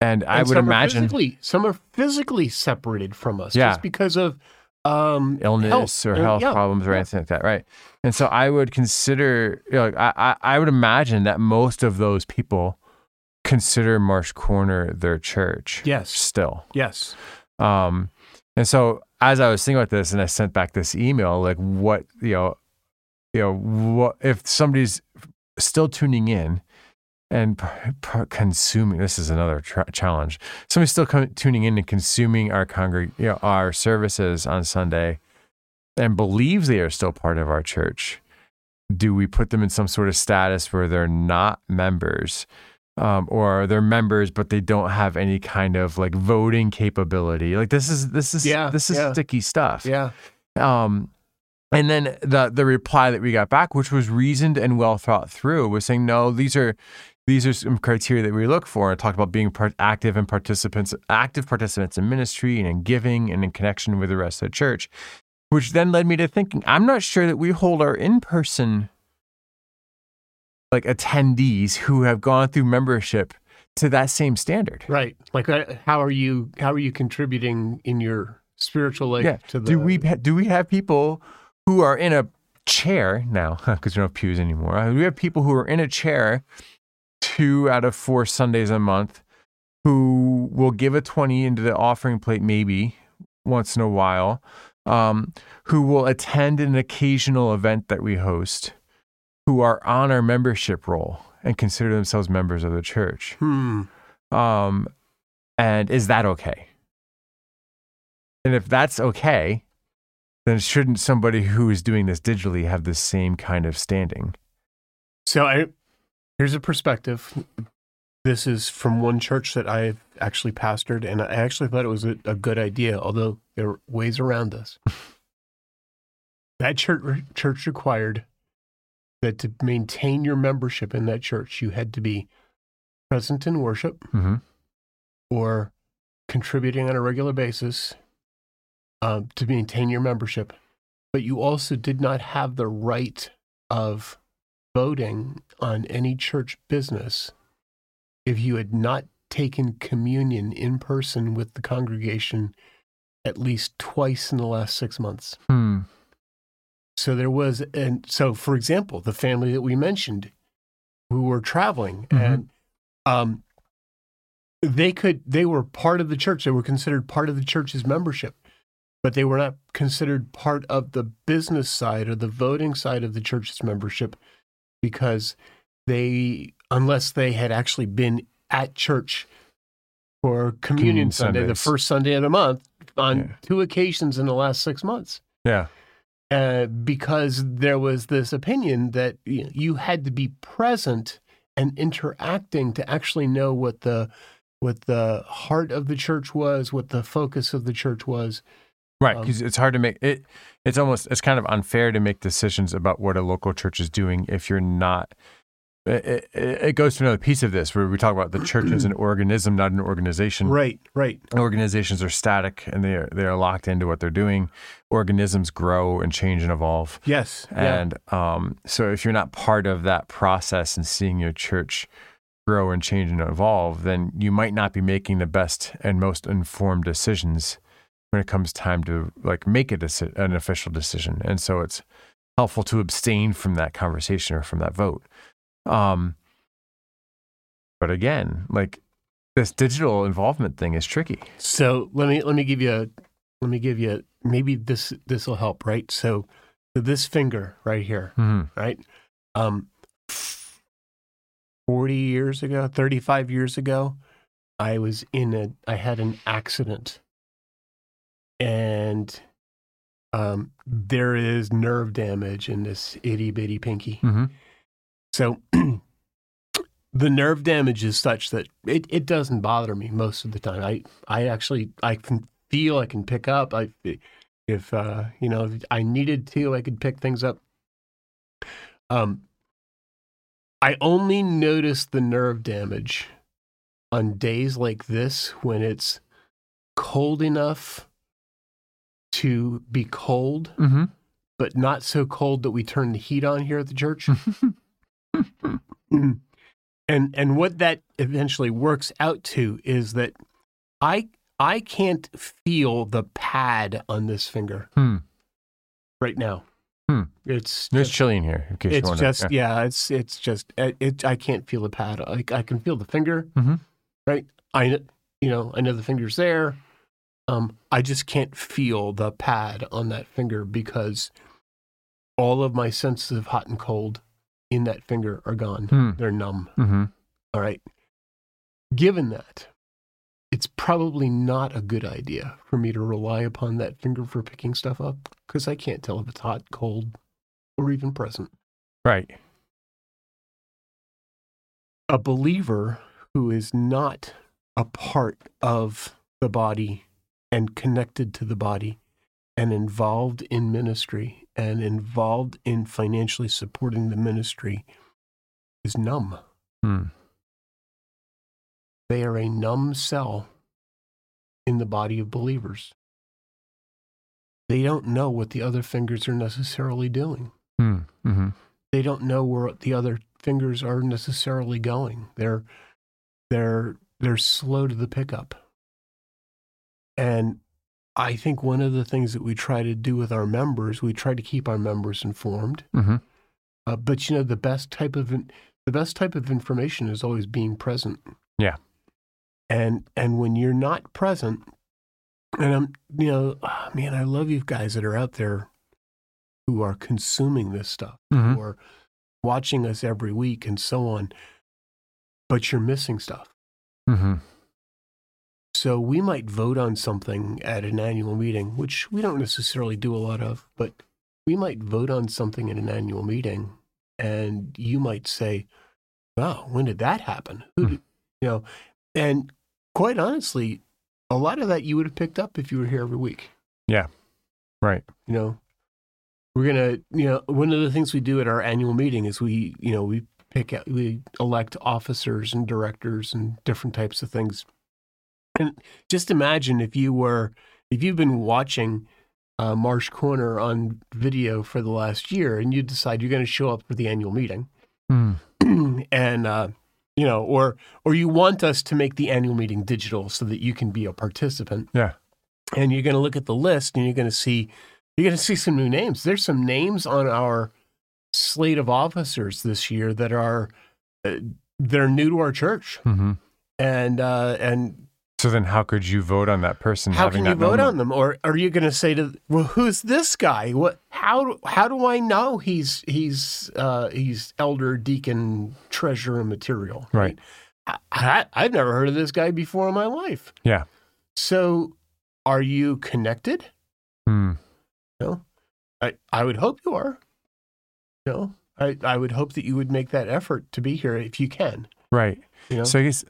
and I would imagine some are physically separated from us Yeah. just because of um, illness health. or health yeah. problems or Yeah. anything like that, right? And so I would consider, you know, like, I I would imagine that most of those people consider Marsh Corner their church. Yes. Still. Yes. Um, and so as I was thinking about this, and I sent back this email, like, what you know, you know, what if somebody's still tuning in and p- p- consuming? This is another tra- challenge. Somebody's still tuning in and consuming our congreg- you know, our services on Sunday, and believes they are still part of our church. Do we put them in some sort of status where they're not members? um, or they're members but they don't have any kind of like voting capability. Like this is this is Yeah, this is yeah. sticky stuff. Yeah. Um, and then the the reply that we got back, which was reasoned and well thought through, was saying no, these are these are some criteria that we look for, I talked about being part, active and participants, active participants in ministry and in giving and in connection with the rest of the church. Which then led me to thinking, I'm not sure that we hold our in person like attendees who have gone through membership to that same standard. Right. Like, uh, how are you? How are you contributing in your spiritual life yeah. to the? do we do we have people who are in a chair now because we don't have pews anymore? Uh, We have people who are in a chair two out of four Sundays a month who will give a twenty into the offering plate maybe once in a while, um, who will attend an occasional event that we host, who are on our membership roll and consider themselves members of the church. Hmm. Um, and is that okay? And if that's okay, then shouldn't somebody who is doing this digitally have the same kind of standing? So I here's a perspective. This is from one church that I've actually pastored, and I actually thought it was a, a good idea, although there are ways around this. that church church required that to maintain your membership in that church, you had to be present in worship Mm-hmm. or contributing on a regular basis um, to maintain your membership. But you also did not have the right of voting on any church business if you had not taken communion in person with the congregation at least twice in the last six months. Hmm. So there was, and so for example, the family that we mentioned who were traveling Mhm. and um, they could, they were part of the church. They were considered part of the church's membership, but they were not considered part of the business side or the voting side of the church's membership because they, unless they had actually been at church for Communion Communion Sunday, the first Sunday of the month, on Yeah. two occasions in the last six months Yeah. uh, because there was this opinion that you, know, you had to be present and interacting to actually know what the what the heart of the church was, what the focus of the church was. Right. Um, Because it's hard to make it. It's almost it's kind of unfair to make decisions about what a local church is doing if you're not. It, it, it goes to another piece of this where we talk about the church as an organism, not an organization. Right, right. Organizations are static and they are they are locked into what they're doing. Organisms grow and change and evolve. Yes. yeah. And um, so if you're not part of that process and seeing your church grow and change and evolve, then you might not be making the best and most informed decisions when it comes time to like make a deci- an official decision. And so it's helpful to abstain from that conversation or from that vote. Um, but again, like this digital involvement thing is tricky. So let me let me give you a let me give you a, maybe this this will help, right? So, this finger right here, Mm-hmm. right? Um, 40 years ago, 35 years ago, I was in a, I had an accident. And um, there is nerve damage in this itty bitty pinky. Mm-hmm. So the nerve damage is such that it, it doesn't bother me most of the time. I I actually I can feel I can pick up. I if uh, you know if I needed to, I could pick things up. Um, I only notice the nerve damage on days like this when it's cold enough to be cold, Mm-hmm. but not so cold that we turn the heat on here at the church. And and what that eventually works out to is that I I can't feel the pad on this finger Hmm. right now. Hmm. It's It's just, chilly in here. In case it's you just yeah. it's it's just it, it I can't feel the pad. I I can feel the finger, Mhm. right? I you know I know the finger's there. Um, I just can't feel the pad on that finger because all of my senses of hot and cold in that finger are gone. Hmm. They're numb. Mm-hmm. All right. Given that, it's probably not a good idea for me to rely upon that finger for picking stuff up because I can't tell if it's hot, cold, or even present. Right. A believer who is not a part of the body and connected to the body and involved in ministry and involved in financially supporting the ministry is numb. Hmm. They are a numb cell in the body of believers. They don't know what the other fingers are necessarily doing. Hmm. Mm-hmm. They don't know where the other fingers are necessarily going. They're they're they're slow to the pickup. And I think one of the things that we try to do with our members, we try to keep our members informed. Mm-hmm. Uh, but you know, the best type of the best type of information is always being present. Yeah. And and when you're not present, and I'm you know, ah, man, I love you guys that are out there who are consuming this stuff Mm-hmm. or watching us every week and so on. But you're missing stuff. Mm-hmm. So we might vote on something at an annual meeting, which we don't necessarily do a lot of, but we might vote on something at an annual meeting and you might say, Wow, when did that happen? Who Hmm. did, you know, and quite honestly, a lot of that you would have picked up if you were here every week. Yeah. Right. You know, we're gonna, you know, one of the things we do at our annual meeting is we, you know, we pick out, we elect officers and directors and different types of things. And just imagine if you were, if you've been watching uh, Marsh Corner on video for the last year, and you decide you're going to show up for the annual meeting, Hmm. and uh, you know, or or you want us to make the annual meeting digital so that you can be a participant Yeah. and you're going to look at the list and you're going to see you're going to see some new names there's some names on our slate of officers this year that are uh, they're new to our church Mm-hmm. and uh and So then, how could you vote on that person? Having that? How can you vote on them or are you going to say to well who's this guy what how do- how do i know he's he's uh he's elder deacon treasurer material Right. I, I, i've never heard of this guy before in my life Yeah. so are you connected Hmm. know, I, I would hope you are. Know, I, I would hope that you would make that effort to be here if you can. Right. You know, So I guess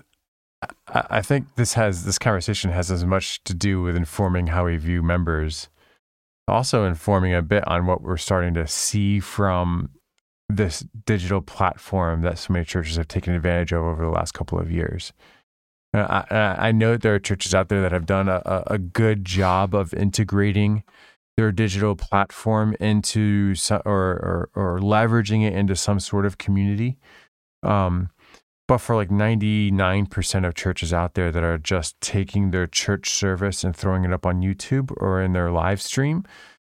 I, think this has this conversation has as much to do with informing how we view members, also informing a bit on what we're starting to see from this digital platform that so many churches have taken advantage of over the last couple of years. Uh, I, I I know there are churches out there that have done a, a good job of integrating their digital platform into so, or, or or leveraging it into some sort of community. Um, but for like 99% of churches out there that are just taking their church service and throwing it up on YouTube or in their live stream,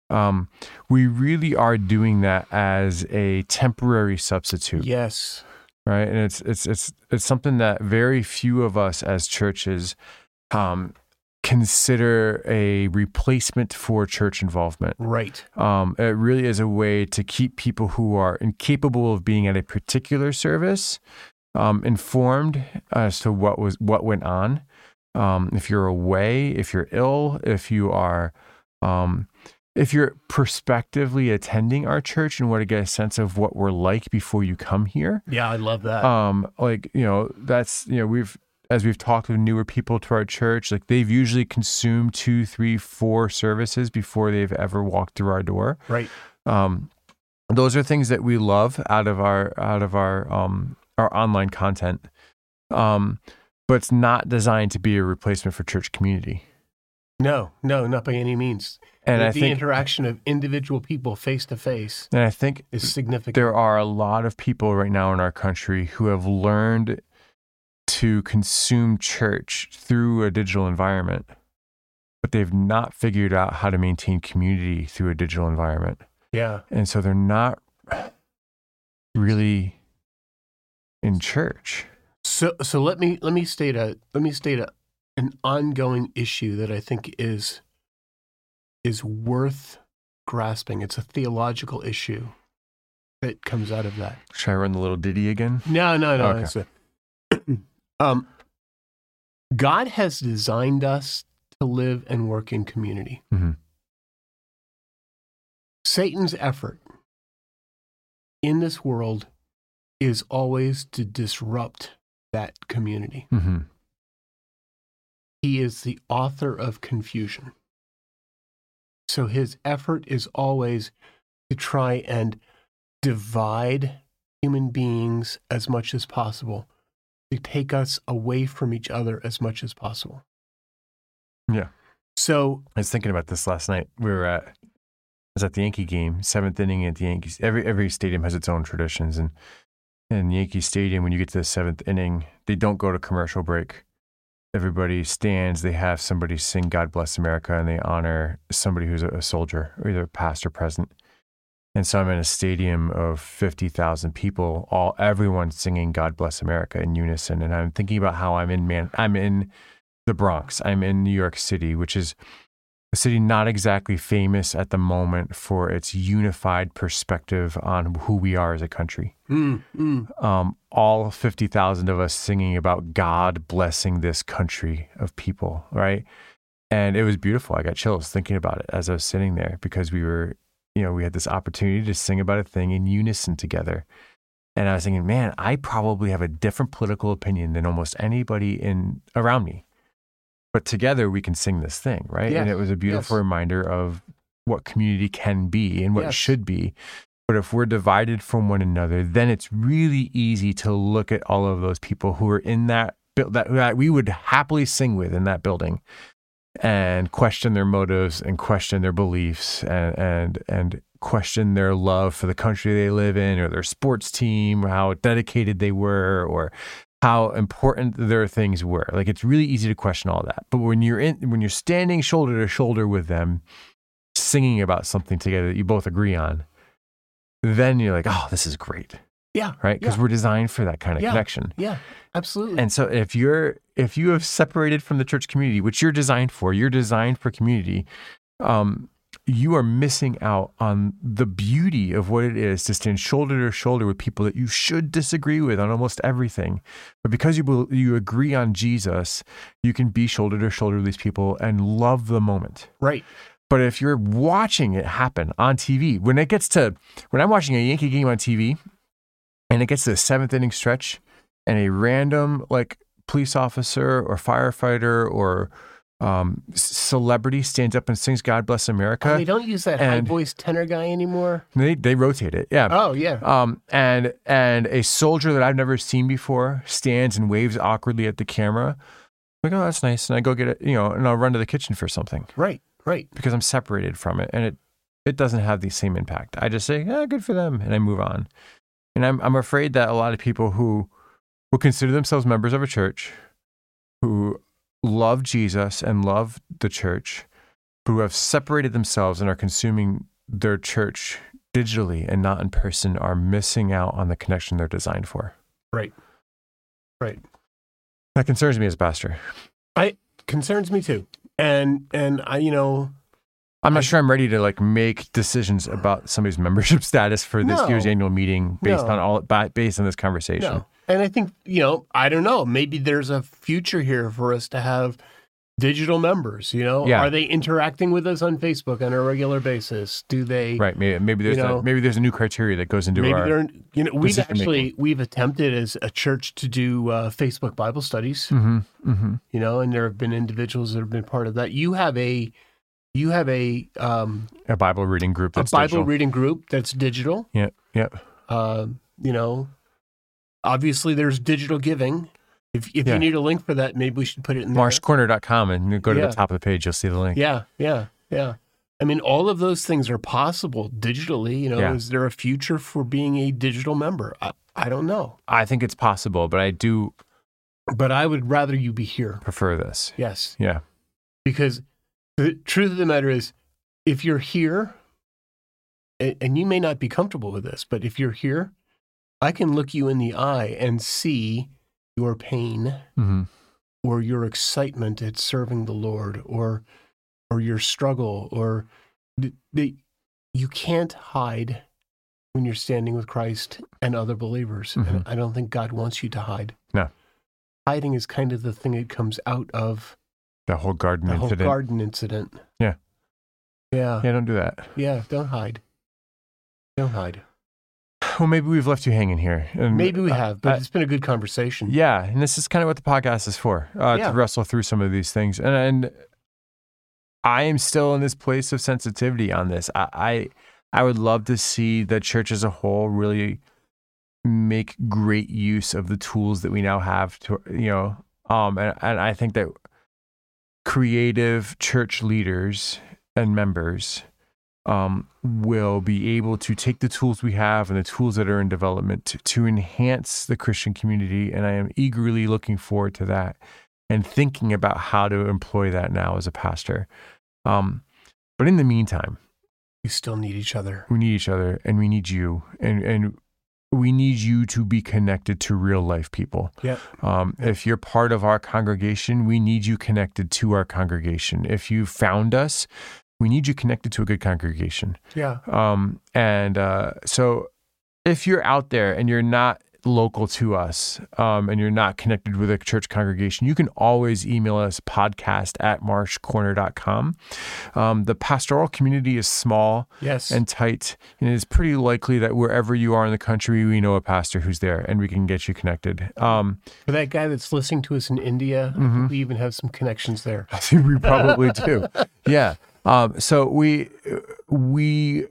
um, we really are doing that as a temporary substitute yes, right? And it's it's it's it's something that very few of us as churches um, consider a replacement for church involvement. right. Um, it really is a way to keep people who are incapable of being at a particular service um, informed as to what was what went on. Um, if you're away, if you're ill, if you are um, if you're prospectively attending our church and want to get a sense of what we're like before you come here, Yeah, I love that. um, like you know, that's you know, we've as we've talked with newer people to our church, like they've usually consumed two, three, four services before they've ever walked through our door. right. Um, those are things that we love out of our out of our um our online content. Um, but it's not designed to be a replacement for church community. No, no, not by any means. And the, I the think interaction of individual people face to face and I think is significant. there are a lot of people right now in our country who have learned to consume church through a digital environment, but they've not figured out how to maintain community through a digital environment. yeah, And so they're not really in church. So so let me let me state a let me state a an ongoing issue that I think is is worth grasping. It's a theological issue that comes out of that. Should I run the little ditty again? No, no, no. Okay. a- um, God has designed us to live and work in community. Mhm. Satan's effort in this world is always to disrupt that community. Mm-hmm. He is the author of confusion. So his effort is always to try and divide human beings as much as possible, to take us away from each other as much as possible. Yeah. So, I was thinking about this last night. We were at, I was at the Yankee game, seventh inning at the Yankees. Every every stadium has its own traditions, and in Yankee Stadium, when you get to the seventh inning, they don't go to commercial break. Everybody stands. They have somebody sing "God Bless America" and they honor somebody who's a, soldier, either past or present. And so I'm in a stadium of fifty thousand people, all everyone singing "God Bless America" in unison, and I'm thinking about how I'm in man, I'm in the Bronx. I'm in New York City, which is a city not exactly famous at the moment for its unified perspective on who we are as a country. mm, mm, Um, all 50,000 of us singing about God blessing this country of people, right? And it was beautiful. I got chills thinking about it as I was sitting there because we were, you know, we had this opportunity to sing about a thing in unison together. And I was thinking, man, I probably have a different political opinion than almost anybody in around me. But together we can sing this thing, right? Yes. And it was a beautiful Yes. reminder of what community can be and what Yes. should be. But if we're divided from one another, then it's really easy to look at all of those people who are in that build that, that we would happily sing with in that building and question their motives and question their beliefs and and and question their love for the country they live in or their sports team or how dedicated they were or how important their things were like it's really easy to question all that but when you're in when you're standing shoulder to shoulder with them singing about something together that you both agree on then you're like oh this is great yeah, right because Yeah. we're designed for that kind of Yeah. connection yeah, absolutely. and so if you're if you have separated from the church community, which you're designed for, you're designed for community, um, you are missing out on the beauty of what it is to stand shoulder to shoulder with people that you should disagree with on almost everything. But because you you agree on Jesus, you can be shoulder to shoulder with these people and love the moment. right. But if you're watching it happen on TV, when it gets to when I'm watching a Yankee game on TV and it gets to the seventh inning stretch and a random like police officer or firefighter or um, celebrity stands up and sings God Bless America, Oh, they don't use that high voiced tenor guy anymore. they, they rotate it. Yeah. Oh, yeah. Um, and and a soldier that I've never seen before stands and waves awkwardly at the camera. i Like, oh, that's nice. And I go get it, you know, and I'll run to the kitchen for something Right, right. because I'm separated from it and it it doesn't have the same impact. I just say, ah, good for them, and I move on. And I'm I'm afraid that a lot of people who who consider themselves members of a church, who love Jesus and love the church, who have separated themselves and are consuming their church digitally and not in person, are missing out on the connection they're designed for. Right. Right. That concerns me as a pastor. I concerns me too. And and I you know I'm not I- sure I'm ready to like make decisions about somebody's membership status for this No. year's annual meeting based No. on all ba- based on this conversation. no. And I think, you know, I don't know, maybe there's a future here for us to have digital members. You know, Yeah. are they interacting with us on Facebook on a regular basis? Do they? Right. Maybe, maybe there's You know, a, maybe there's a new criteria that goes into Maybe our. they're. You know, we've actually making. we've attempted as a church to do uh, Facebook Bible studies. hmm hmm You know, and there have been individuals that have been part of that. You have a. You have a um, A Bible reading group That's a Bible digital. reading group that's digital. Yep. Yep. Um, you know, obviously there's digital giving. If if Yeah. you need a link for that, maybe we should put it in there. Marshcorner.com and you go to Yeah. the top of the page. You'll see the link. Yeah, yeah, yeah. I mean, all of those things are possible digitally. You know, Yeah. is there a future for being a digital member? I, I don't know, I think it's possible, but I do but I would rather you be here. prefer this. Yes, Yeah. because the truth of the matter is, if you're here, and you may not be comfortable with this, but if you're here, I can look you in the eye and see your pain hmm or your excitement at serving the Lord or or your struggle or the, the, you can't hide when you're standing with Christ and other believers. And I don't think God wants you to hide. No. Hiding is kind of the thing that comes out of The whole garden incident. the whole garden incident. Yeah. Yeah. yeah, don't do that. Yeah. Don't hide. Don't hide. Well, maybe we've left you hanging here. And, Maybe we uh, have, but I- it's been a good conversation. Yeah, and this is kind of what the podcast is for uh, Yeah. to wrestle through some of these things. And, and I am still in this place of sensitivity on this. I, I I would love to see the church as a whole really make great use of the tools that we now have to you know um and, and I think that creative church leaders and members um, will be able to take the tools we have and the tools that are in development to, to enhance the Christian community. And I am eagerly looking forward to that and thinking about how to employ that now as a pastor. Um, but in the meantime, We still need each other. we need each other and we need you and, and we need you to be connected to real life people. Yeah. Um, if you're part of our congregation, we need you connected to our congregation. If you found us, we need you connected to a good congregation. Yeah. Um, and uh, so if you're out there and you're not local to us um, and you're not connected with a church congregation, you can always email us podcast at marshcorner.com. Um, the pastoral community is small Yes. and tight, and it's pretty likely that wherever you are in the country, we know a pastor who's there and we can get you connected. Um, For that guy that's listening to us in India, Mm-hmm. we even have some connections there. I think we probably do. Yeah. Um, so we we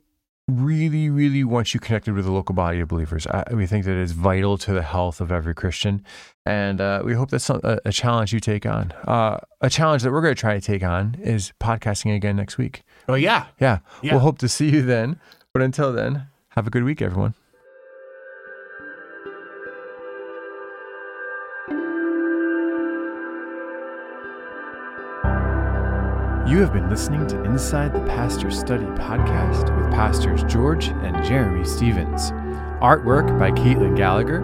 really, really want you connected with the local body of believers. I, we think that it's vital to the health of every Christian, and uh, we hope that's a, a challenge you take on. Uh, a challenge that we're going to try to take on is podcasting again next week. Oh yeah. Yeah. Yeah. We'll hope to see you then. But until then, have a good week, everyone. You have been listening to Inside the Pastor Study podcast with Pastors George and Jeremy Stevens. Artwork by Caitlin Gallagher,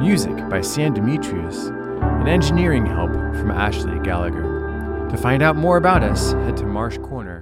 music by Sam Demetrius, and engineering help from Ashley Gallagher. To find out more about us, head to marshcorner.com.